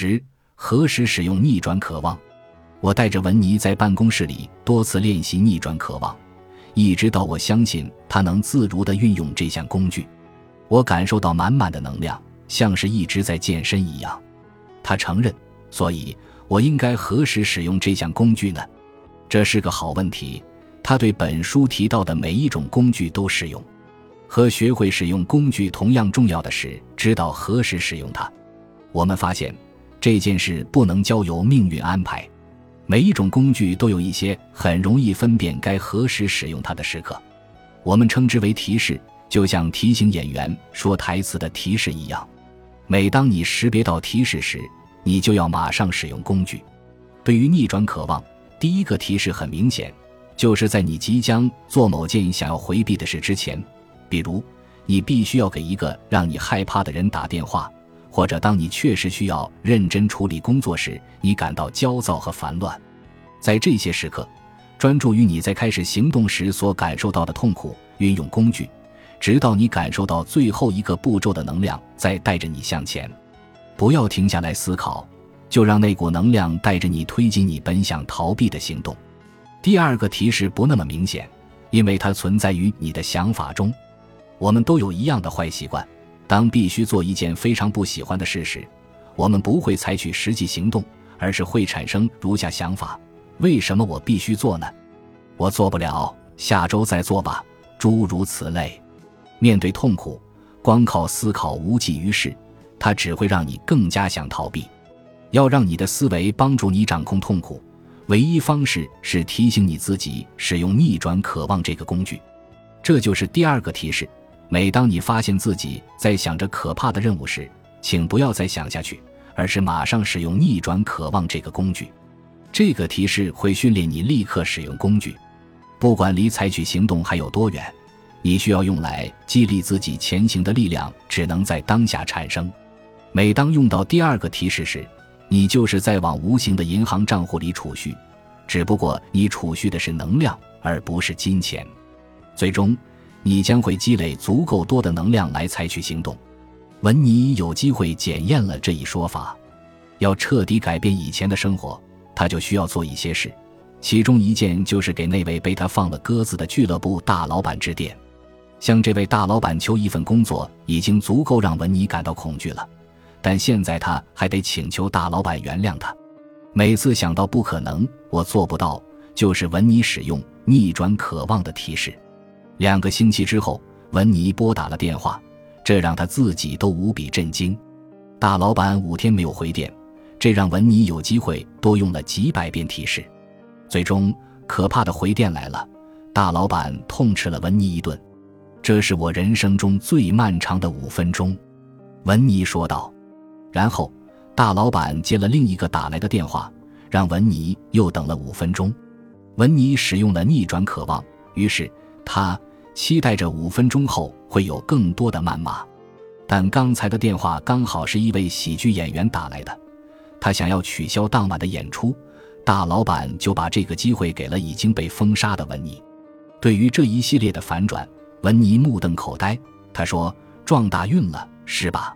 十、何时使用逆转渴望？我带着文尼在办公室里多次练习逆转渴望，一直到我相信他能自如地运用这项工具。我感受到满满的能量，像是一直在健身一样。他承认，所以我应该何时使用这项工具呢？这是个好问题。他对本书提到的每一种工具都适用。和学会使用工具同样重要的是知道何时使用它。我们发现这件事不能交由命运安排。每一种工具都有一些很容易分辨该何时使用它的时刻，我们称之为提示，就像提醒演员说台词的提示一样。每当你识别到提示时，你就要马上使用工具。对于逆转渴望，第一个提示很明显，就是在你即将做某件想要回避的事之前。比如，你必须要给一个让你害怕的人打电话，或者当你确实需要认真处理工作时，你感到焦躁和烦乱。在这些时刻，专注于你在开始行动时所感受到的痛苦，运用工具，直到你感受到最后一个步骤的能量在带着你向前。不要停下来思考，就让那股能量带着你推进你本想逃避的行动。第二个提示不那么明显，因为它存在于你的想法中。我们都有一样的坏习惯：当必须做一件非常不喜欢的事时，我们不会采取实际行动，而是会产生如下想法：为什么我必须做呢？我做不了，下周再做吧。诸如此类。面对痛苦，光靠思考无济于事，它只会让你更加想逃避。要让你的思维帮助你掌控痛苦，唯一方式是提醒你自己使用逆转渴望这个工具。这就是第二个提示。每当你发现自己在想着可怕的任务时，请不要再想下去，而是马上使用逆转渴望这个工具。这个提示会训练你立刻使用工具，不管离采取行动还有多远，你需要用来激励自己前行的力量只能在当下产生。每当用到第二个提示时，你就是在往无形的银行账户里储蓄，只不过你储蓄的是能量而不是金钱，最终。你将会积累足够多的能量来采取行动。文尼有机会检验了这一说法。要彻底改变以前的生活，他就需要做一些事，其中一件就是给那位被他放了鸽子的俱乐部大老板致电。向这位大老板求一份工作已经足够让文尼感到恐惧了，但现在他还得请求大老板原谅他。每次想到不可能，我做不到，就是文尼使用逆转渴望的提示。两个星期之后，文尼拨打了电话，这让他自己都无比震惊。大老板五天没有回电，这让文尼有机会多用了几百遍提示。最终，可怕的回电来了，大老板痛斥了文尼一顿。这是我人生中最漫长的五分钟，文尼说道。然后，大老板接了另一个打来的电话，让文尼又等了五分钟。文尼使用了逆转渴望，于是他。期待着五分钟后会有更多的谩骂，但刚才的电话刚好是一位喜剧演员打来的，他想要取消当晚的演出，大老板就把这个机会给了已经被封杀的文尼。对于这一系列的反转，文尼目瞪口呆。他说：“撞大运了，是吧？”